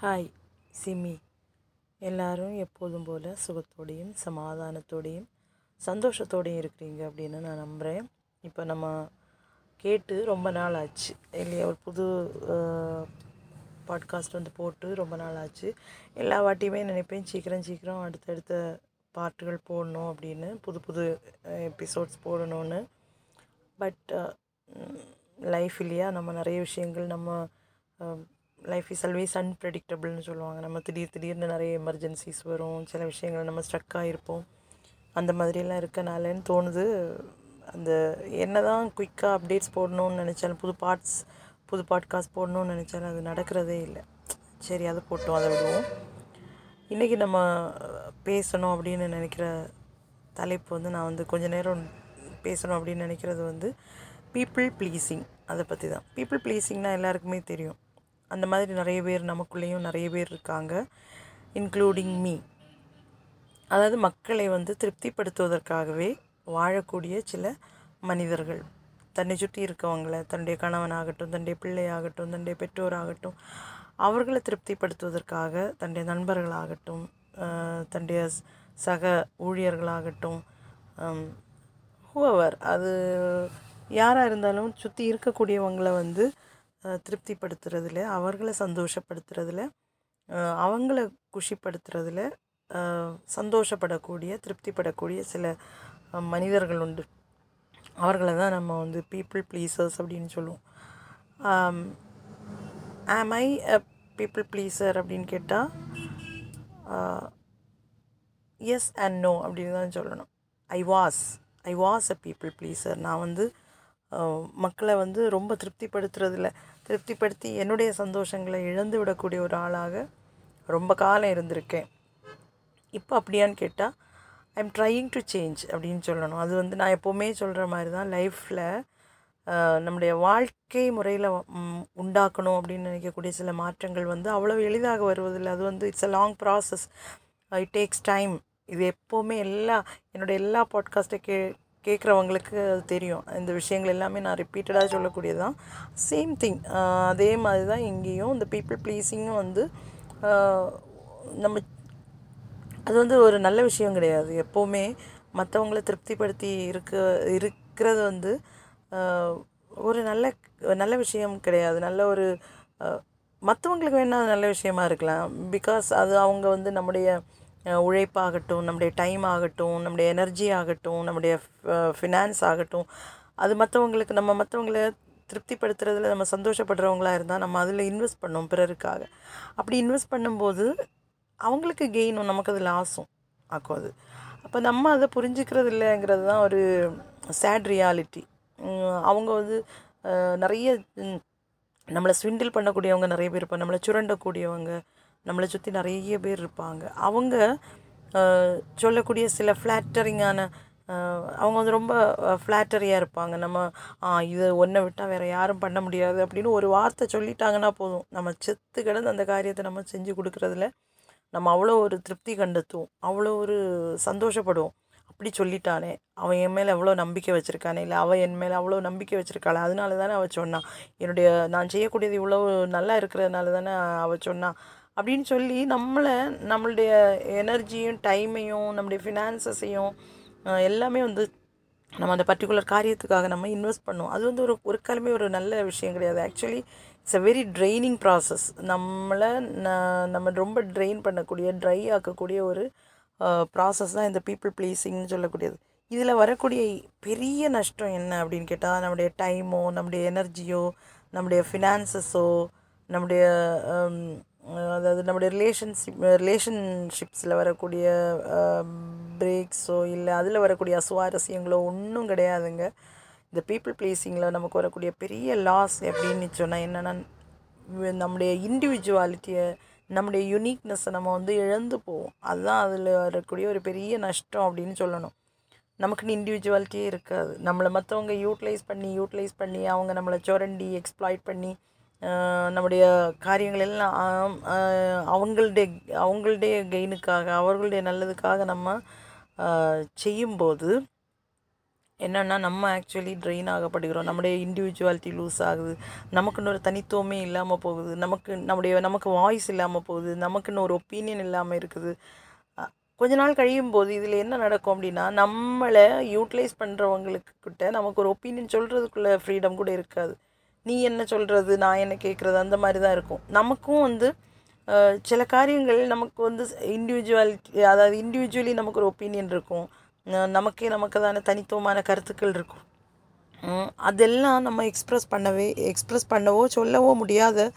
Hi SIMI. எல்லாரும் எப்போதும் போல் சுகத்தோடையும் சமாதானத்தோடையும் சந்தோஷத்தோடையும் இருக்கிறீங்க அப்படின்னு நான் நம்புகிறேன் இப்போ நம்ம கேட்டு ரொம்ப நாள் ஆச்சு. இல்லையா ஒரு புது பாட்காஸ்ட் வந்து போட்டு ரொம்ப நாள் ஆச்சு. எல்லா வாட்டியுமே நினைப்பேன் சீக்கிரம் சீக்கிரம் அடுத்தடுத்த பாட்டுகள் போடணும் அப்படின்னு புது புது எபிசோட்ஸ் போடணும்னு. பட் லைஃப் இல்லையா? நம்ம நிறைய விஷயங்கள் நம்ம லைஃப் இஸ் ஆல்வேஸ் அன்பிரடிக்டபிள்னு சொல்லுவாங்க. நம்ம திடீர் திடீர்னு நிறைய எமர்ஜென்சிஸ் வரும். சில விஷயங்கள் நம்ம ஸ்ட்ரக் ஆகிருப்போம் அந்த மாதிரிலாம் இருக்கனாலன்னு தோணுது. அந்த என்ன தான் குயிக்காக அப்டேட்ஸ் போடணும்னு நினச்சாலும் புது பார்ட்ஸ் புது பாட்காஸ்ட் போடணும்னு நினச்சாலும் அது நடக்கிறதே இல்லை. சரி அதை போட்டோம் அதை விடுவோம். இன்றைக்கி நம்ம பேசணும் அப்படின்னு நினைக்கிற தலைப்பு வந்து நான் வந்து கொஞ்ச நேரம் பேசணும் அப்படின்னு நினைக்கிறது வந்து பீப்புள் ப்ளீஸிங் அதை பற்றி தான் பீப்புள் ப்ளீஸிங்னால் எல்லாருக்குமே தெரியும். அந்த மாதிரி நிறைய பேர் நமக்குள்ளேயும் நிறைய பேர் இருக்காங்க இன்க்ளூடிங் மீ அதாவது மக்களை வந்து திருப்திப்படுத்துவதற்காகவே வாழக்கூடிய சில மனிதர்கள். தன்னை சுற்றி இருக்கவங்கள தன்னுடைய கணவனாகட்டும் தன்னுடைய பிள்ளையாகட்டும் தன்னுடைய பெற்றோராகட்டும் அவர்களை திருப்திப்படுத்துவதற்காக தன்னுடைய நண்பர்களாகட்டும் தன்னுடைய சக ஊழியர்களாகட்டும் ஹூவர் அது யாராக இருந்தாலும் சுற்றி இருக்கக்கூடியவங்களை வந்து திருப்திப்படுத்துறதுல அவர்களை சந்தோஷப்படுத்துறதுல அவங்கள குஷிப்படுத்துறதுல சந்தோஷப்படக்கூடிய திருப்திப்படக்கூடிய சில மனிதர்கள் உண்டு. அவர்களை தான் நம்ம வந்து பீப்புள் ப்ளீசர்ஸ் அப்படின்னு சொல்லுவோம். ஆம் ஐ அ பீப்புள் ப்ளீசர் அப்படின்னு கேட்டால் எஸ் அண்ட் நோ அப்படின்னு தான் சொல்லணும். I was I was a people pleaser நான் வந்து மக்களை வந்து ரொம்ப திருப்திப்படுத்துறதில்ல. திருப்திப்படுத்தி என்னுடைய சந்தோஷங்களை இழந்து விடக்கூடிய ஒரு ஆளாக ரொம்ப காலம் இருந்திருக்கேன். இப்போ அப்படியான்னு கேட்டால் I am trying to change அப்படின்னு சொல்லணும். அது வந்து நான் எப்போவுமே சொல்கிற மாதிரி தான் லைஃப்பில் நம்முடைய வாழ்க்கை முறையில் உண்டாக்கணும் அப்படின்னு நினைக்கக்கூடிய சில மாற்றங்கள் வந்து அவ்வளோ எளிதாக வருவதில்லை. அது வந்து it's a long process it takes time இது எப்போவுமே எல்லா என்னுடைய எல்லா பாட்காஸ்ட்டை கே கேட்குறவங்களுக்கு அது தெரியும். இந்த விஷயங்கள் எல்லாமே நான் ரிப்பீட்டடாக சொல்லக்கூடியது தான் சேம் திங் அதே மாதிரி தான் இங்கேயும் இந்த பீப்புள் ப்ளீஸிங்கும் வந்து நம்ம அது வந்து ஒரு நல்ல விஷயம் கிடையாது. எப்போவுமே மற்றவங்கள திருப்திப்படுத்தி இருக்க இருக்கிறது வந்து ஒரு நல்ல நல்ல விஷயம் கிடையாது. நல்ல ஒரு மற்றவங்களுக்கு வேணால் நல்ல விஷயமா இருக்கலாம். பிகாஸ் அது அவங்க வந்து நம்முடைய உழைப்பாகட்டும் நம்முடைய டைம் ஆகட்டும் நம்முடைய எனர்ஜி ஆகட்டும் நம்முடைய ஃபினான்ஸ் ஆகட்டும் அது மற்றவங்களுக்கு நம்ம மற்றவங்கள திருப்திப்படுத்துறதுல நம்ம சந்தோஷப்படுறவங்களாக இருந்தால் நம்ம அதில் இன்வெஸ்ட் பண்ணோம் பிறருக்காக. அப்படி இன்வெஸ்ட் பண்ணும்போது அவங்களுக்கு கெயினும் நமக்கு அது லாஸும் ஆக்கும் அது அப்போ நம்ம அதை புரிஞ்சுக்கிறது இல்லைங்கிறது தான் ஒரு சேட் ரியாலிட்டி அவங்க வந்து நிறைய நம்மளை ஸ்விண்டில் பண்ணக்கூடியவங்க நிறைய பேர் இருப்பாங்க நம்மளை சுரண்டக்கூடியவங்க நம்மளை சுற்றி நிறைய பேர் இருப்பாங்க. அவங்க சொல்லக்கூடிய சில ஃப்ளாட்டரிங்கான அவங்க வந்து ரொம்ப ஃப்ளாட்டரியாக இருப்பாங்க. நம்ம இதை ஒன்றை விட்டால் வேறு யாரும் பண்ண முடியாது அப்படின்னு ஒரு வார்த்தை சொல்லிட்டாங்கன்னா போதும். நம்ம செத்து கிடந்து அந்த காரியத்தை நம்ம செஞ்சு கொடுக்குறதுல நம்ம அவ்வளோ ஒரு திருப்தி கண்டுத்துவோம். அவ்வளோ ஒரு சந்தோஷப்படுவோம். அப்படி சொல்லிட்டானே. அவன் என் மேலே எவ்வளோ நம்பிக்கை வச்சுருக்கானே. இல்லை அவள் என் மேலே அவ்வளோ நம்பிக்கை வச்சுருக்காளே. அதனால தானே அவள் சொன்னான் என்னுடைய நான் செய்யக்கூடியது இவ்வளோ நல்லா இருக்கிறதுனால தானே அவள் சொன்னான் அப்படின்னு சொல்லி நம்மளை நம்மளுடைய எனர்ஜியும் டைமையும் நம்முடைய ஃபினான்சஸையும் எல்லாமே வந்து நம்ம அந்த பர்டிகுலர் காரியத்துக்காக நம்ம இன்வெஸ்ட் பண்ணுவோம். அது வந்து ஒரு ஒரு காலமே ஒரு நல்ல விஷயம் கிடையாது. Actually it's a very draining process நம்மளை நம்ம ரொம்ப ட்ரெயின் பண்ணக்கூடிய ட்ரை ஆக்கக்கூடிய ஒரு ப்ராசஸ் தான் இந்த பீப்புள் ப்ளீஸிங்னு சொல்லக்கூடியது. இதில் வரக்கூடிய பெரிய நஷ்டம் என்ன அப்படின்னு கேட்டால் நம்முடைய டைமோ நம்முடைய எனர்ஜியோ நம்முடைய ஃபினான்சஸோ நம்முடைய அதாவது நம்முடைய ரிலேஷன்ஷிப் ரிலேஷன்ஷிப்ஸில் வரக்கூடிய பிரேக்ஸோ இல்லை அதில் வரக்கூடிய அசுவாரஸ்யங்களோ ஒன்றும் கிடையாதுங்க. இந்த பீப்புள் ப்ளீஸிங்கில் நமக்கு வரக்கூடிய பெரிய லாஸ் அப்படின்னு சொன்னால் என்னென்னா நம்முடைய இண்டிவிஜுவாலிட்டியை நம்முடைய யுனிக்னஸை நம்ம வந்து இழந்து போவோம். அதுதான் அதில் வரக்கூடிய ஒரு பெரிய நஷ்டம் அப்படின்னு சொல்லணும். நமக்குன்னு இண்டிவிஜுவாலிட்டியே இருக்காது. நம்மளை மற்றவங்க யூட்டிலைஸ் பண்ணி யூட்டிலைஸ் பண்ணி அவங்க நம்மளை சுரண்டி எக்ஸ்ப்ளாய்ட் பண்ணி நம்முடைய காரியங்கள் எல்லாம் அவங்களுடைய அவங்களுடைய கெயினுக்காக அவர்களுடைய நல்லதுக்காக நம்ம செய்யும்போது என்னென்னா நம்ம ஆக்சுவலி ட்ரெயின் ஆகப்படுகிறோம். நம்முடைய இண்டிவிஜுவாலிட்டி லூஸ் ஆகுது. நமக்குன்னு ஒரு தனித்துவமே இல்லாமல் போகுது. நமக்கு நம்முடைய நமக்கு வாய்ஸ் இல்லாமல் போகுது. நமக்குன்னு ஒரு ஒப்பீனியன் இல்லாமல் இருக்குது. கொஞ்ச நாள் கழியும் போது இதில் என்ன நடக்கும் அப்படின்னா நம்மளை யூட்டிலைஸ் பண்ணுறவங்களுக்கு கிட்ட நமக்கு ஒரு ஒப்பீனியன் சொல்கிறதுக்குள்ள ஃப்ரீடம் கூட இருக்காது. நீ என்ன சொல்கிறது நான் என்ன கேட்குறது அந்த மாதிரி தான் இருக்கும். நமக்கும் வந்து சில காரியங்கள் நமக்கு வந்து இண்டிவிஜுவாலிட்டி அதாவது இண்டிவிஜுவலி நமக்கு ஒரு ஒப்பீனியன் இருக்கும். நமக்கே நமக்குதான தனித்துவமான கருத்துக்கள் இருக்கும். அதெல்லாம் நம்ம எக்ஸ்ப்ரெஸ் பண்ணவே எக்ஸ்ப்ரெஸ் பண்ணவோ சொல்லவோ முடியாத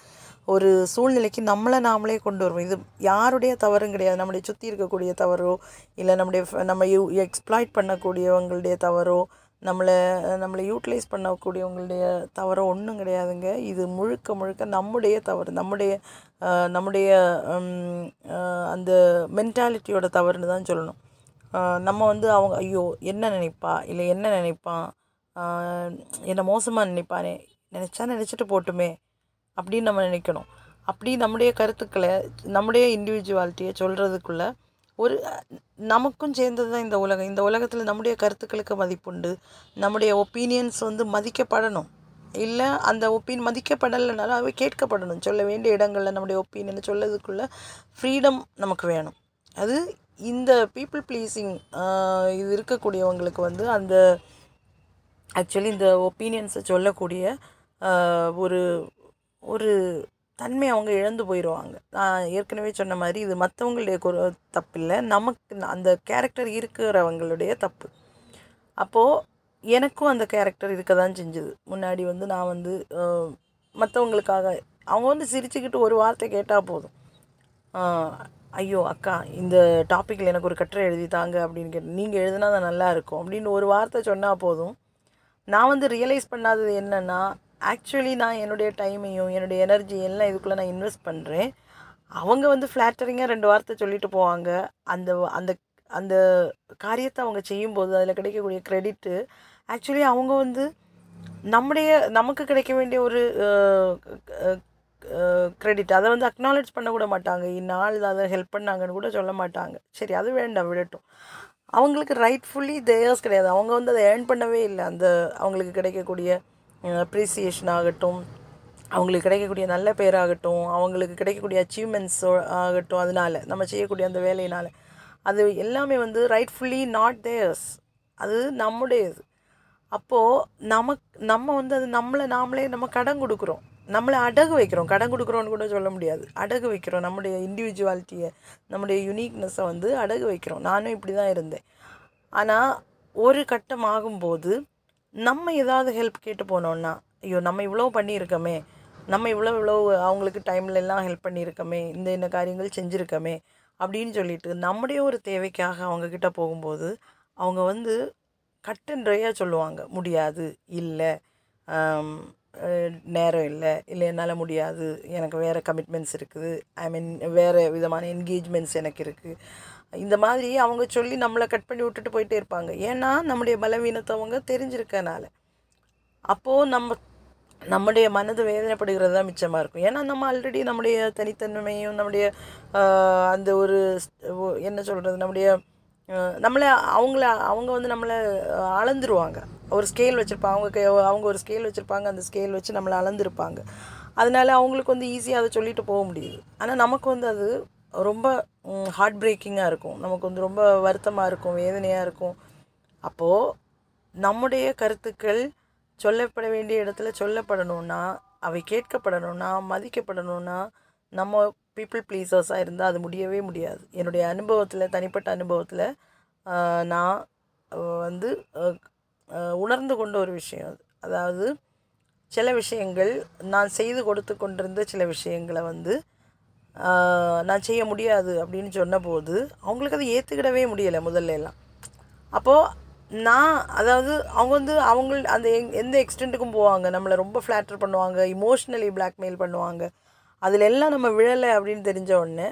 ஒரு சூழ்நிலைக்கு நம்மளை நாமளே கொண்டு வருவோம். இது யாருடைய தவறும் கிடையாது. நம்முடைய சுற்றி இருக்கக்கூடிய தவறோ இல்லை நம்முடைய நம்ம யூ எக்ஸ்ப்ளாய்ட் பண்ணக்கூடியவங்களுடைய தவறோ நம்மளை நம்மளை யூட்டிலைஸ் பண்ணக்கூடியவங்களுடைய தவறு ஒன்றும் கிடையாதுங்க. இது முழுக்க முழுக்க நம்முடைய தவறு. நம்முடைய நம்முடைய அந்த மென்டாலிட்டியோட தவறுன்னு தான் சொல்லணும். நம்ம வந்து அவங்க ஐயோ என்ன நினைப்பா? இல்லை என்ன நினைப்பான்? என்னை மோசமாக நினைப்பானே? நினச்சா நினச்சிட்டு போட்டுமே அப்படின்னு நம்ம நினைக்கணும். அப்படி நம்முடைய கருத்துக்களை நம்முடைய இண்டிவிஜுவாலிட்டியை சொல்கிறதுக்குள்ள ஒரு நமக்கும் சேர்ந்தது தான் இந்த உலகம். இந்த உலகத்தில் நம்முடைய கருத்துக்களுக்கு மதிப்புண்டு. நம்முடைய ஒப்பீனியன்ஸ் வந்து மதிக்கப்படணும். இல்லை அந்த ஒப்பீன் மதிக்கப்படலைனாலும் அவை கேட்கப்படணும். சொல்ல வேண்டிய இடங்களில் நம்முடைய ஒப்பீனியனை சொல்லதுக்குள்ள ஃப்ரீடம் நமக்கு வேணும். அது இந்த பீப்புள் ப்ளீஸிங் இது இருக்கக்கூடியவங்களுக்கு வந்து அந்த ஆக்சுவலி இந்த ஒப்பீனியன்ஸை சொல்லக்கூடிய ஒரு ஒரு தன்மை அவங்க இழந்து போயிடுவாங்க நான் ஏற்கனவே சொன்ன மாதிரி இது மற்றவங்களுடைய குற தப்பில்லை. நமக்கு அந்த கேரக்டர் இருக்கிறவங்களுடைய தப்பு. அப்போது எனக்கும் அந்த கேரக்டர் இருக்க தான் செஞ்சுது. முன்னாடி வந்து நான் வந்து மற்றவங்களுக்காக அவங்க வந்து சிரிச்சுக்கிட்டு ஒரு வார்த்தை கேட்டால் போதும். ஐயோ அக்கா இந்த டாப்பிக்கில் எனக்கு ஒரு கட்டுரை எழுதி தாங்க அப்படின்னு கேட்டு நீங்கள் எழுதுனா தான் நல்லா இருக்கும் அப்படின்னு ஒரு வார்த்தை சொன்னால் போதும். நான் வந்து ரியலைஸ் பண்ணாதது என்னென்னா ஆக்சுவலி நான் என்னுடைய டைமையும் என்னுடைய எனர்ஜி எல்லாம் இதுக்குள்ளே நான் இன்வெஸ்ட் பண்ணுறேன் அவங்க வந்து ஃப்ளாட்டரிங்காக ரெண்டு வார்த்தை சொல்லிட்டு போவாங்க. அந்த அந்த அந்த காரியத்தை அவங்க செய்யும்போது அதில் கிடைக்கக்கூடிய க்ரெடிட்டு ஆக்சுவலி அவங்க வந்து நம்முடைய நமக்கு கிடைக்க வேண்டிய ஒரு க்ரெடிட் அதை வந்து அக்னாலேஜ் பண்ணக்கூட மாட்டாங்க. இந்நாள் அதை ஹெல்ப் பண்ணாங்கன்னு கூட சொல்ல மாட்டாங்க. சரி அது வேண்டாம் விடட்டும். அவங்களுக்கு ரைட்ஃபுல்லி தேயர்ஸ் கிடையாது. அவங்க வந்து அதை ஏர்ன் பண்ணவே இல்லை. அந்த அவங்களுக்கு கிடைக்கக்கூடிய அப்ரிசியேஷன் ஆகட்டும் அவங்களுக்கு கிடைக்கக்கூடிய நல்ல பேராகட்டும் அவங்களுக்கு கிடைக்கக்கூடிய அச்சீவ்மெண்ட்ஸோ ஆகட்டும் அதனால நம்ம செய்யக்கூடிய அந்த வேலையினால். அது எல்லாமே வந்து ரைட்ஃபுல்லி நாட் தேர்ஸ் அது நம்முடையது. அப்போது நமக்கு நம்ம வந்து அது நம்மளை நாமளே நம்ம கடன் கொடுக்குறோம். நம்மளை அடகு வைக்கிறோம். கடன் கொடுக்குறோன்னு கூட சொல்ல முடியாது. அடகு வைக்கிறோம். நம்முடைய இண்டிவிஜுவாலிட்டியை நம்முடைய யுனிக்னஸை வந்து அடகு வைக்கிறோம். நானும் இப்படி தான் இருந்தேன். ஆனால் ஒரு கட்டம் ஆகும்போது நம்ம ஏதாவது ஹெல்ப் கேட்டு போனோம்னா ஐயோ நம்ம இவ்வளோ பண்ணியிருக்கோமே. நம்ம இவ்வளோ இவ்வளோ அவங்களுக்கு டைம்ல எல்லாம் ஹெல்ப் பண்ணியிருக்கோமே. இந்த இந்த காரியங்கள் செஞ்சுருக்கோமே. அப்படின்னு சொல்லிட்டு நம்முடைய ஒரு தேவைக்காக அவங்கக்கிட்ட போகும்போது அவங்க வந்து கட்டுன்றையாக சொல்லுவாங்க. முடியாது இல்லை நேரம் இல்லை இல்லை என்னால் முடியாது. எனக்கு வேறு கமிட்மெண்ட்ஸ் இருக்குது. ஐ மீன் வேறு விதமான என்கேஜ்மெண்ட்ஸ் எனக்கு இருக்குது இந்த மாதிரி அவங்க சொல்லி நம்மளை கட் பண்ணி விட்டுட்டு போயிட்டே இருப்பாங்க. ஏன்னா நம்முடைய பலவீனத்தை அவங்க தெரிஞ்சிருக்கனால. அப்போது நம்ம நம்முடைய மனது வேதனைப்படுகிறது தான் மிச்சமாக இருக்கும். ஏன்னா நம்ம ஆல்ரெடி நம்முடைய தனித்தன்மையும் நம்முடைய அந்த ஒரு என்ன சொல்கிறது நம்முடைய நம்மளை அவங்கள அவங்க வந்து நம்மளை அளந்துருவாங்க. ஒரு ஸ்கேல் வச்சுருப்பாங்க அவங்க அவங்க ஒரு ஸ்கேல் வச்சுருப்பாங்க. அந்த ஸ்கேல் வச்சு நம்மளை அளந்துருப்பாங்க. அதனால அவங்களுக்கு வந்து ஈஸியாக அதை சொல்லிட்டு போக முடியுது. ஆனால் நமக்கு வந்து அது ரொம்ப ஹார்ட் பிரேக்கிங்காக இருக்கும். நமக்கு வந்து ரொம்ப வருத்தமாக இருக்கும் வேதனையாக இருக்கும். அப்போது நம்முடைய கருத்துக்கள் சொல்லப்பட வேண்டிய இடத்துல சொல்லப்படணும்னா அவை கேட்கப்படணும்னா மதிக்கப்படணும்னா நம்ம பீப்புள் ப்ளீசர்ஸாக இருந்தால் அது முடியவே முடியாது. என்னுடைய அனுபவத்தில் தனிப்பட்ட அனுபவத்தில் நான் வந்து உணர்ந்து கொண்ட ஒரு விஷயம் அது. அதாவது சில விஷயங்கள் நான் செய்து கொடுத்து கொண்டிருந்த சில விஷயங்களை வந்து நான் செய்ய முடியாது அப்படின்னு சொன்னபோது அவங்களுக்கு அதை ஏற்றுக்கிடவே முடியலை முதல்ல எல்லாம். அப்போது நான் அதாவது அவங்க வந்து அவங்க அந்த எங் எந்த எக்ஸ்டெண்ட்டுக்கும் போவாங்க நம்மளை ரொம்ப ஃப்ளாட்டர் பண்ணுவாங்க இமோஷ்னலி பிளாக்மெயில் பண்ணுவாங்க. அதில் எல்லாம் நம்ம விழலை அப்படின்னு தெரிஞ்ச உடனே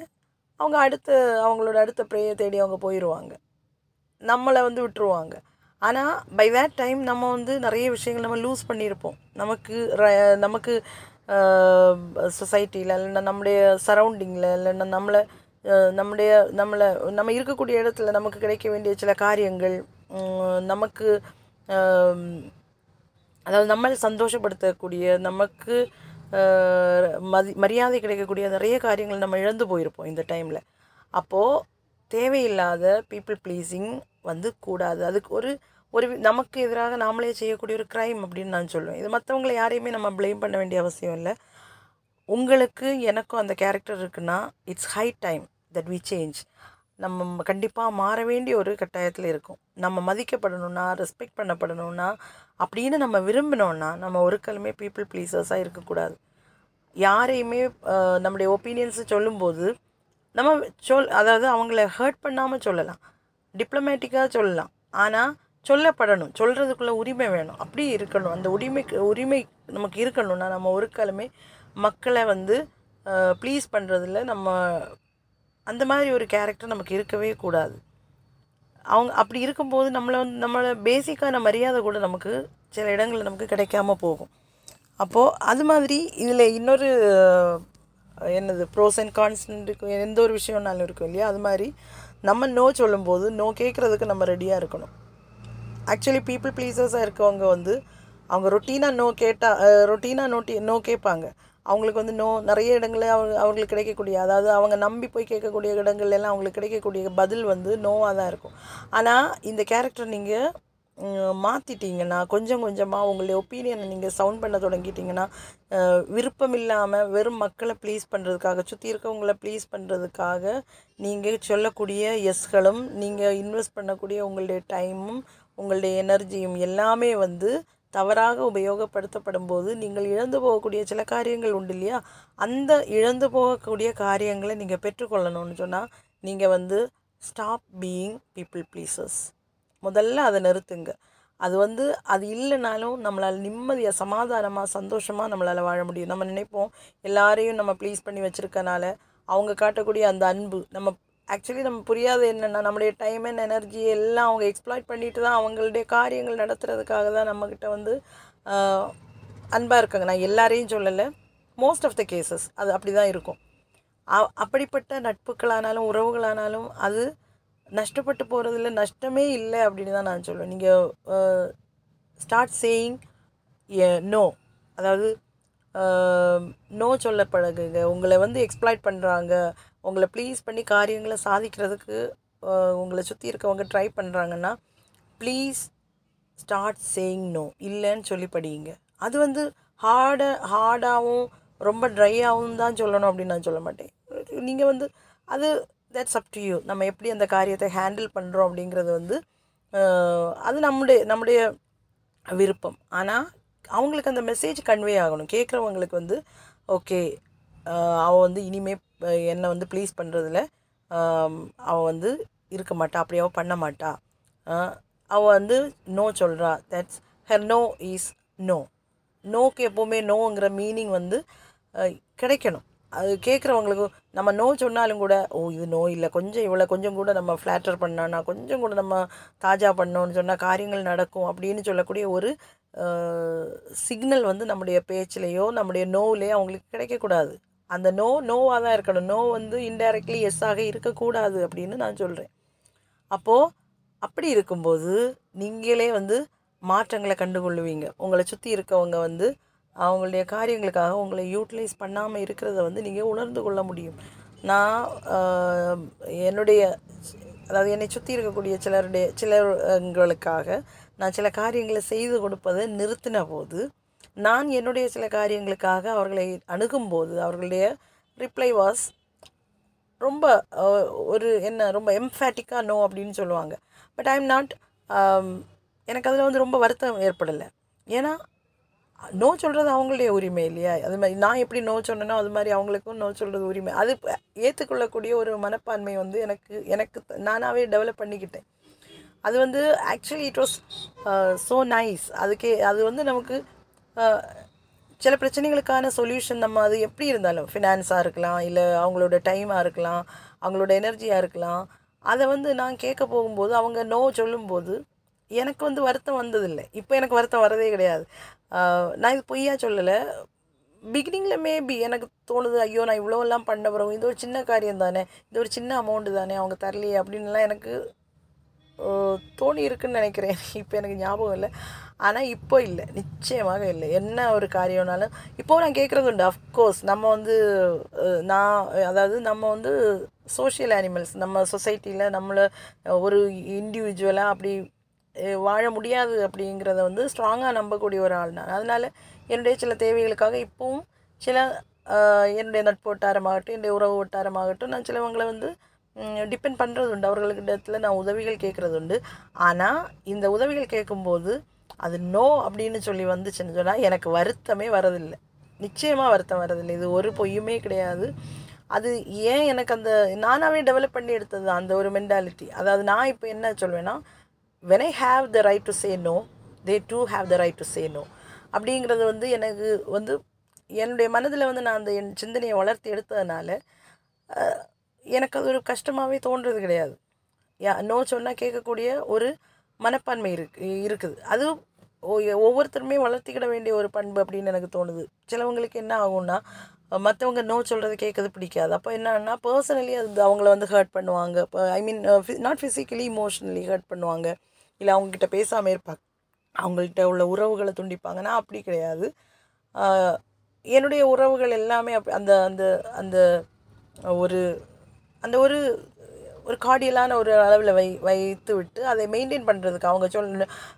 அவங்க அடுத்த அவங்களோட அடுத்த ப்ரேயை தேடி அவங்க போயிடுவாங்க நம்மளை வந்து விட்டுருவாங்க. ஆனால் பை தேட் டைம் நம்ம வந்து நிறைய விஷயங்கள் நம்ம லூஸ் பண்ணியிருப்போம். நமக்கு ர- நமக்கு சொசைட்டியில் இல்லைன்னா நம்முடைய சரௌண்டிங்கில் இல்லைன்னா நம்மளை நம்முடைய நம்மளை நம்ம இருக்கக்கூடிய இடத்துல நமக்கு கிடைக்க வேண்டிய சில காரியங்கள் நமக்கு அதாவது நம்மளை சந்தோஷப்படுத்தக்கூடிய நமக்கு மதி மரியாதை கிடைக்கக்கூடிய நிறைய காரியங்கள் நம்ம இழந்து போயிருப்போம் இந்த டைமில் அப்போது தேவையில்லாத பீப்புள் ப்ளீஸிங் வந்து கூடாது. அதுக்கு ஒரு ஒரு நமக்கு எதிராக நாமளே செய்யக்கூடிய ஒரு க்ரைம் அப்படின்னு நான் சொல்லுவேன் இது மற்றவங்களை யாரையுமே நம்ம ப்ளேம் பண்ண வேண்டிய அவசியம் இல்லை. உங்களுக்கு எனக்கும் அந்த கேரக்டர் இருக்குன்னா it's high time that we change நம்ம கண்டிப்பாக மாற வேண்டிய ஒரு கட்டாயத்தில் இருக்கும். நம்ம மதிக்கப்படணும்னா ரெஸ்பெக்ட் பண்ணப்படணும்னா அப்படின்னு நம்ம விரும்பினோன்னா நம்ம ஒரு கலமே பீப்புள் ப்ளீசர்ஸாக இருக்கக்கூடாது. யாரையுமே நம்முடைய ஒப்பீனியன்ஸை சொல்லும்போது நம்ம சொல் அதாவது அவங்கள ஹர்ட் பண்ணாமல் சொல்லலாம். டிப்ளமேட்டிக்காக சொல்லலாம். ஆனால் சொல்லப்படணும் சொல்கிறதுக்குள்ள உரிமை வேணும். அப்படி இருக்கணும். அந்த உரிமைக்கு உரிமை நமக்கு இருக்கணும்னா நம்ம ஒரு காலமே மக்களை வந்து ப்ளீஸ் பண்ணுறதுல நம்ம அந்த மாதிரி ஒரு கேரக்டர் நமக்கு இருக்கவே கூடாது. அவங்க அப்படி இருக்கும்போது நம்மளை வந்து நம்மளை பேசிக்கான மரியாதை கூட நமக்கு சில இடங்களில் நமக்கு கிடைக்காம போகும். அப்போது அது மாதிரி இதில் இன்னொரு என்னது ப்ரோஸ் அண்ட் கான்ஸ் எந்த ஒரு விஷயம்னாலும் இருக்கும் இல்லையா? அது மாதிரி நம்ம நோ சொல்லும்போது நோ கேட்குறதுக்கு நம்ம ரெடியாக இருக்கணும். ஆக்சுவலி பீப்புள் ப்ளீசர்ஸாக இருக்கவங்க வந்து அவங்க ரொட்டீனாக நோ கேட்டால் ரொட்டீனாக நோட்டி நோ கேட்பாங்க. அவங்களுக்கு வந்து நோ நிறைய இடங்களில் அவங்க அவங்களுக்கு கிடைக்கக்கூடிய அதாவது அவங்க நம்பி போய் கேட்கக்கூடிய இடங்கள்லாம் எல்லாம் அவங்களுக்கு கிடைக்கக்கூடிய பதில் வந்து நோவாக தான் இருக்கும். ஆனால் இந்த கேரக்டர் நீங்கள் மாற்றிட்டீங்கன்னா கொஞ்சம் கொஞ்சமாக உங்களுடைய ஒப்பீனியனை நீங்கள் சவுண்ட் பண்ண தொடங்கிட்டிங்கன்னா விருப்பம் இல்லாமல் வெறும் மக்களை ப்ளீஸ் பண்ணுறதுக்காக சுற்றி இருக்கவங்கள ப்ளீஸ் பண்ணுறதுக்காக நீங்கள் சொல்லக்கூடிய எஸ்களும் நீங்கள் இன்வெஸ்ட் பண்ணக்கூடிய உங்களுடைய டைமும் உங்களுடைய எனர்ஜியும் எல்லாமே வந்து தவறாக உபயோகப்படுத்தப்படும் போது நீங்கள் இழந்து போகக்கூடிய சில காரியங்கள் உண்டு இல்லையா? அந்த இழந்து போகக்கூடிய காரியங்களை நீங்கள் பெற்றுக்கொள்ளணும்னு சொன்னால் நீங்கள் வந்து ஸ்டாப் பீயிங் பீப்புள் ப்ளீசஸ் முதல்ல அதை நிறுத்துங்க. அது வந்து அது இல்லைனாலும் நம்மளால் நிம்மதியாக சமாதானமாக சந்தோஷமாக நம்மளால் வாழ முடியும். நம்ம நினைப்போம் எல்லாரையும் நம்ம ப்ளீஸ் பண்ணி வச்சுருக்கனால அவங்க காட்டக்கூடிய அந்த அன்பு நம்ம ஆக்சுவலி நம்ம புரியாத என்னென்னா நம்மளுடைய டைம் அண்ட் எனர்ஜி எல்லாம் அவங்க எக்ஸ்ப்ளாய்ட் பண்ணிட்டு தான் அவங்களுடைய காரியங்கள் நடத்துறதுக்காக தான் நம்மக்கிட்ட வந்து அன்பாக இருக்காங்க. நான் எல்லாரையும் சொல்லலை. மோஸ்ட் ஆஃப் த கேசஸ் அது அப்படி தான் இருக்கும் அப்படிப்பட்ட நட்புகளானாலும் உறவுகளானாலும் அது நஷ்டப்பட்டு போகிறதுல நஷ்டமே இல்லை அப்படின்னு தான் நான் சொல்லுவேன் நீங்கள் ஸ்டார்ட் சேயிங் நோ அதாவது நோ சொல்ல பழகுங்க உங்களை வந்து எக்ஸ்ப்ளாய்ட் பண்ணுறாங்க உங்களை ப்ளீஸ் பண்ணி காரியங்களை சாதிக்கிறதுக்கு உங்களை சுற்றி இருக்கவங்க ட்ரை பண்ணுறாங்கன்னா ப்ளீஸ் ஸ்டார்ட் சேயிங் நோ இல்லைன்னு சொல்லி படிங்க அது வந்து ஹார்டாக ஹார்டாகவும் ரொம்ப ட்ரையாகவும் தான் சொல்லணும் அப்படின்னு நான் சொல்ல மாட்டேன். நீங்கள் வந்து அது தட்ஸ் அப் டு யூ நம்ம எப்படி அந்த காரியத்தை ஹேண்டில் பண்ணுறோம் அப்படிங்கிறது வந்து அது நம்முடைய நம்முடைய விருப்பம். ஆனால் அவங்களுக்கு அந்த மெசேஜ் கன்வே ஆகணும். கேட்குறவங்களுக்கு வந்து ஓகே அவள் வந்து இனிமே என்னை வந்து ப்ளீஸ் பண்ணுறதுல அவள் வந்து இருக்க மாட்டா அப்படி அவள் பண்ண மாட்டா. அவள் வந்து நோ சொல்கிறா that's her no is no நோக்கு எப்போவுமே நோங்கிற மீனிங் வந்து கிடைக்கணும். அது கேட்குறவங்களுக்கு நம்ம நோ சொன்னாலும் கூட ஓ இது நோ இல்லை. கொஞ்சம் இவ்வளோ கொஞ்சம் கூட நம்ம ஃப்ளாட்டர் பண்ணோன்னா கொஞ்சம் கூட நம்ம தாஜா பண்ணோன்னு சொன்னால் காரியங்கள் நடக்கும் அப்படின்னு சொல்லக்கூடிய ஒரு சிக்னல் வந்து நம்முடைய பேச்சிலேயோ நம்முடைய நோவிலேயோ அவங்களுக்கு கிடைக்கக்கூடாது. அந்த நோ நோவாக தான் இருக்கணும். நோ வந்து இன்டைரக்ட்லி எஸ்ஸாக இருக்கக்கூடாது அப்படின்னு நான் சொல்கிறேன் அப்போது அப்படி இருக்கும்போது நீங்களே வந்து மாற்றங்களை கண்டுகொள்ளுவீங்க. உங்களை சுற்றி இருக்கவங்க வந்து அவங்களுடைய காரியங்களுக்காக உங்களை யூட்டிலைஸ் பண்ணாமல் இருக்கிறத வந்து நீங்கள் உணர்ந்து கொள்ள முடியும். நான் என்னுடைய அதாவது என்னை சுற்றி இருக்கக்கூடிய சிலருடைய சிலங்களுக்காக நான் சில காரியங்களை செய்து கொடுப்பதை நிறுத்தின போது நான் என்னுடைய சில காரியங்களுக்காக அவர்களை அணுகும்போது அவர்களுடைய ரிப்ளை வாஸ் ரொம்ப ஒரு என்ன ரொம்ப எம்ஃபேட்டிக்காக நோ அப்படின்னு சொல்லுவாங்க. பட் ஐ எம் நாட் எனக்கு அதில் வந்து ரொம்ப வருத்தம் ஏற்படலை. ஏன்னா நோ சொல்கிறது அவங்களுடைய உரிமை இல்லையா? அது மாதிரி நான் எப்படி நோ சொன்னேனோ அது மாதிரி அவங்களுக்கும் நோ சொல்கிறது உரிமை. அது ஏற்றுக்கொள்ளக்கூடிய ஒரு மனப்பான்மை வந்து எனக்கு எனக்கு நானாகவே டெவலப் பண்ணிக்கிட்டேன். அது வந்து actually it was so nice அதுக்கே அது வந்து நமக்கு சில பிரச்சனைகளுக்கான சொல்யூஷன் நம்ம அது எப்படி இருந்தாலும் ஃபினான்ஸாக இருக்கலாம் இல்லை அவங்களோட டைமாக இருக்கலாம் அவங்களோட எனர்ஜியாக இருக்கலாம் அதை வந்து நான் கேட்க போகும்போது அவங்க நோ சொல்லும்போது எனக்கு வந்து வருத்தம் வந்ததில்லை. இப்போ எனக்கு வருத்தம் வரதே கிடையாது. நான் இது பொய்யா சொல்லலை. பிகினிங்கில் மேபி எனக்கு தோணுது ஐயோ நான் இவ்வளோலாம் பண்ண பிறகு இது ஒரு சின்ன காரியம் தானே இது ஒரு சின்ன அமௌண்ட்டு தானே அவங்க தரலையே அப்படின்லாம் எனக்கு தோணி இருக்குன்னு நினைக்கிறேன். இப்போ எனக்கு ஞாபகம் இல்லை. ஆனால் இப்போ இல்லை நிச்சயமாக இல்லை. என்ன ஒரு காரியம்னாலும் இப்போது நான் கேட்குறது உண்டு அஃப்கோர்ஸ் நம்ம வந்து நான் அதாவது நம்ம வந்து சோஷியல் அனிமல்ஸ் நம்ம சொசைட்டியில் நம்மளை ஒரு இண்டிவிஜுவலாக அப்படி வாழ முடியாது அப்படிங்கிறத வந்து ஸ்ட்ராங்காக நம்பக்கூடிய ஒரு ஆள் நான். அதனால் என்னுடைய சில தேவைகளுக்காக இப்போவும் சில என்னுடைய நட்பு வட்டாரமாகட்டும் என்னுடைய உறவு வட்டாரமாகட்டும் நான் சிலவங்களை வந்து டிபெண்ட் பண்ணுறது உண்டு. அவர்களுக்கு இடத்துல நான் உதவிகள் கேட்குறது உண்டு. ஆனால் இந்த உதவிகள் கேட்கும்போது அது நோ அப்படின்னு சொல்லி வந்துச்சுன்னு சொன்னால் எனக்கு வருத்தமே வரதில்லை. நிச்சயமாக வருத்தம் வரதில்லை. இது ஒரு பொய்யுமே கிடையாது. அது ஏன் எனக்கு அந்த நானாகவே டெவலப் பண்ணி எடுத்தது அந்த ஒரு மென்டாலிட்டி அதாவது நான் இப்போ என்ன சொல்வேன்னா when I have the right to say no they too have the right to say no அப்படிங்கிறது வந்து எனக்கு வந்து என்னுடைய மனதில் வந்து நான் அந்த என் சிந்தனையை வளர்த்து எடுத்ததுனால எனக்கு அது ஒரு கஷ்டமாகவே தோன்றது கிடையாது. யா நோ சொன்னால் கேட்கக்கூடிய ஒரு மனப்பான்மை இருக்கு இருக்குது. அது ஒ- ஒவ்வொருத்தருமே வளர்த்திக்கிட வேண்டிய ஒரு பண்பு அப்படின்னு எனக்கு தோணுது. சிலவங்களுக்கு என்ன ஆகும்னா மற்றவங்க நோ சொல்கிறது கேட்கறது பிடிக்காது. அப்போ என்னன்னா பர்சனலி அது அவங்கள வந்து ஹர்ட் பண்ணுவாங்க. இப்போ I mean not physically emotionally hurt பண்ணுவாங்க. இல்லை அவங்கக்கிட்ட பேசாமல் இருப்பாங்க. அவங்கள்ட்ட உள்ள உறவுகளை துண்டிப்பாங்க. நான் அப்படி கிடையாது. என்னுடைய உறவுகள் எல்லாமே அப் அந்த அந்த அந்த ஒரு அந்த ஒரு ஒரு கார்டியலான ஒரு அளவில் வை வைத்து விட்டு அதை மெயின்டைன் பண்ணுறதுக்கு அவங்க சொல்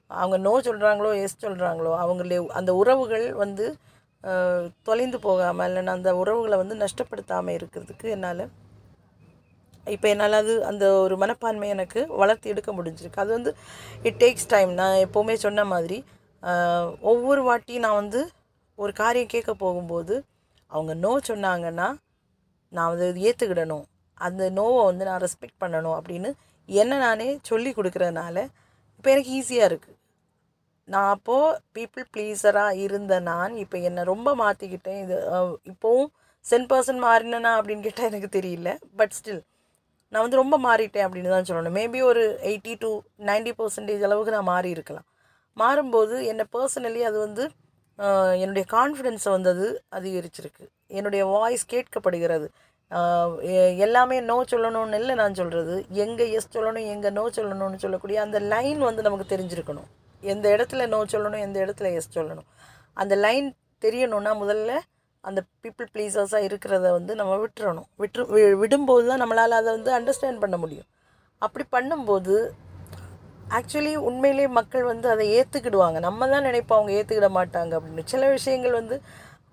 அவங்க நோ சொல்கிறாங்களோ எஸ் சொல்கிறாங்களோ அவங்களே அந்த உறவுகள் வந்து தொலைந்து போகாமல் இல்லைன்னா அந்த உறவுகளை வந்து நஷ்டப்படுத்தாமல் இருக்கிறதுக்கு என்னால் இப்போ என்னால் அது அந்த ஒரு மனப்பான்மை எனக்கு வளர்த்து எடுக்க முடிஞ்சிருக்கு. அது வந்து இட் டேக்ஸ் டைம் நான் எப்போவுமே சொன்ன மாதிரி ஒவ்வொரு வாட்டி நான் வந்து ஒரு காரியம் கேட்க போகும்போது அவங்க நோ சொன்னாங்கன்னா நான் அதை ஏற்றுக்கிடணும் அந்த நோவை வந்து நான் ரெஸ்பெக்ட் பண்ணணும் அப்படின்னு என்ன நானே சொல்லி கொடுக்குறதுனால இப்போ எனக்கு ஈஸியாக இருக்குது நான் அப்போது பீப்புள் ப்ளீஸராக இருந்த நான் இப்போ என்னை ரொம்ப மாற்றிக்கிட்டேன் இது இப்போவும் சென் பர்சன் மாறினேனா அப்படின்னு கேட்டால் எனக்கு தெரியல. பட் ஸ்டில் நான் வந்து ரொம்ப மாறிட்டேன் அப்படின்னு தான் சொல்லணும். மேபி ஒரு எயிட்டி டு 90% பர்சன்டேஜ் அளவுக்கு நான் மாறி இருக்கலாம். மாறும்போது என்னை பர்சனலி அது வந்து என்னுடைய கான்ஃபிடென்ஸை வந்து அது அதிகரிச்சிருக்கு. என்னுடைய வாய்ஸ் கேட்கப்படுகிறது. எல்லாமே நோ சொல்லணும்னு இல்லை நான் சொல்கிறது எங்கே எஸ் சொல்லணும் எங்கே நோ சொல்லணும்னு சொல்லக்கூடிய அந்த லைன் வந்து நமக்கு தெரிஞ்சிருக்கணும். எந்த இடத்துல நோ சொல்லணும் எந்த இடத்துல எஸ் சொல்லணும். அந்த லைன் தெரியணும்னா முதல்ல அந்த பீப்புள் ப்ளீசர்ஸாக இருக்கிறத வந்து நம்ம விட்டுறணும். விட்டு வி- விடும்போது தான் நம்மளால் அதை வந்து அண்டர்ஸ்டாண்ட் பண்ண முடியும். அப்படி பண்ணும்போது ஆக்சுவலி உண்மையிலேயே மக்கள் வந்து அதை ஏற்றுக்கிடுவாங்க நம்ம தான் நினைப்போம் அவங்க ஏற்றுக்கிட மாட்டாங்க அப்படின்னு. சில விஷயங்கள் வந்து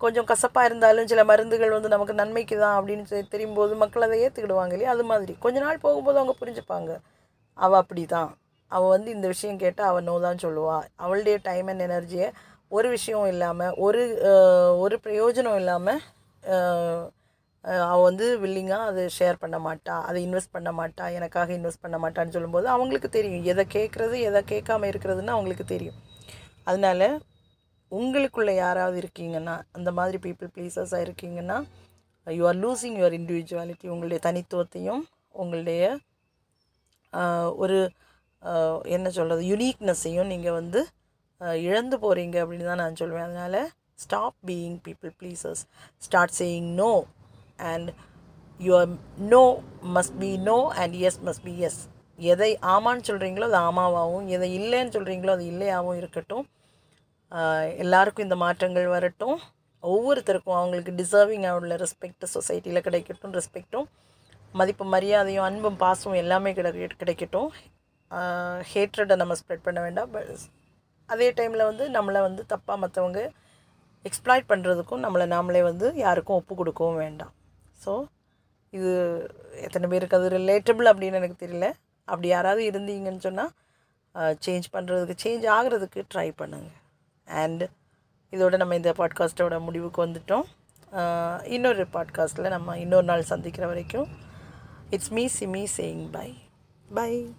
கொஞ்சம் கசப்பாக இருந்தாலும் சில மருந்துகள் வந்து நமக்கு நன்மைக்கு தான் அப்படின்னு தெரியும் போது மக்கள் அதை ஏற்றுக்கிடுவாங்க இல்லையா? அது மாதிரி. கொஞ்ச நாள் போகும்போது அவங்க புரிஞ்சுப்பாங்க. அவள் அப்படி தான் அவள் வந்து இந்த விஷயம் கேட்டால் அவள் நோ தான் சொல்லுவாள் அவளுடைய டைம் அண்ட் எனர்ஜியை ஒரு விஷயம் இல்லாமல் ஒரு ஒரு பிரயோஜனம் இல்லாமல் அவள் வந்து வில்லிங்காக அதை ஷேர் பண்ண மாட்டா. அதை இன்வெஸ்ட் பண்ண மாட்டா. எனக்காக இன்வெஸ்ட் பண்ண மாட்டான்னு சொல்லும்போது அவங்களுக்கு தெரியும். எதை கேட்குறது எதை கேட்காம இருக்கிறதுன்னு அவங்களுக்கு தெரியும். அதனால உங்களுக்குள்ளே யாராவது இருக்கீங்கன்னா அந்த மாதிரி பீப்புள் ப்ளீஸஸாக இருக்கீங்கன்னா you are losing your individuality உங்களுடைய தனித்துவத்தையும் உங்களுடைய ஒரு என்ன சொல்கிறது யுனீக்னஸையும் நீங்கள் வந்து இழந்து போகிறீங்க அப்படின்னு தான் நான் சொல்லுவேன் அதனால் stop being people pleasers start saying no and your no must be no and yes must be yes எதை ஆமான்னு சொல்கிறீங்களோ அது ஆமாவாகவும் எதை இல்லைன்னு சொல்கிறீங்களோ அது இல்லையாகவும் இருக்கட்டும். எல்லாருக்கும் இந்த மாற்றங்கள் வரட்டும். ஒவ்வொருத்தருக்கும் அவங்களுக்கு டிசர்விங்காக உள்ள ரெஸ்பெக்ட் சொசைட்டியில் கிடைக்கட்டும் ரெஸ்பெக்ட்டும் மதிப்பு மரியாதையும் அன்பும் பாசமும் எல்லாமே கிடை கிடைக்கட்டும். ஹேட்ரடை நம்ம ஸ்ப்ரெட் பண்ண வேண்டாம். பட் அதே டைமில் வந்து நம்மளை வந்து தப்பாக மற்றவங்க எக்ஸ்ப்ளாய்ட் பண்ணுறதுக்கும் நம்மளை நாமளே வந்து யாருக்கும் ஒப்பு கொடுக்கவும் வேண்டாம். ஸோ இது எத்தனை பேருக்கு அது ரிலேட்டபிள் அப்படின்னு எனக்கு தெரியல. அப்படி யாராவது இருந்தீங்கன்னு சொன்னால் சேஞ்ச் பண்ணுறதுக்கு சேஞ்ச் ஆகிறதுக்கு ட்ரை பண்ணுங்கள் அண்ட் இதோட நம்ம இந்த பாட்காஸ்ட்டோட முடிவுக்கு வந்துட்டோம். இன்னொரு பாட்காஸ்ட்டில் நம்ம இன்னொரு நாள் சந்திக்கிற வரைக்கும் it's me Simi saying bye bye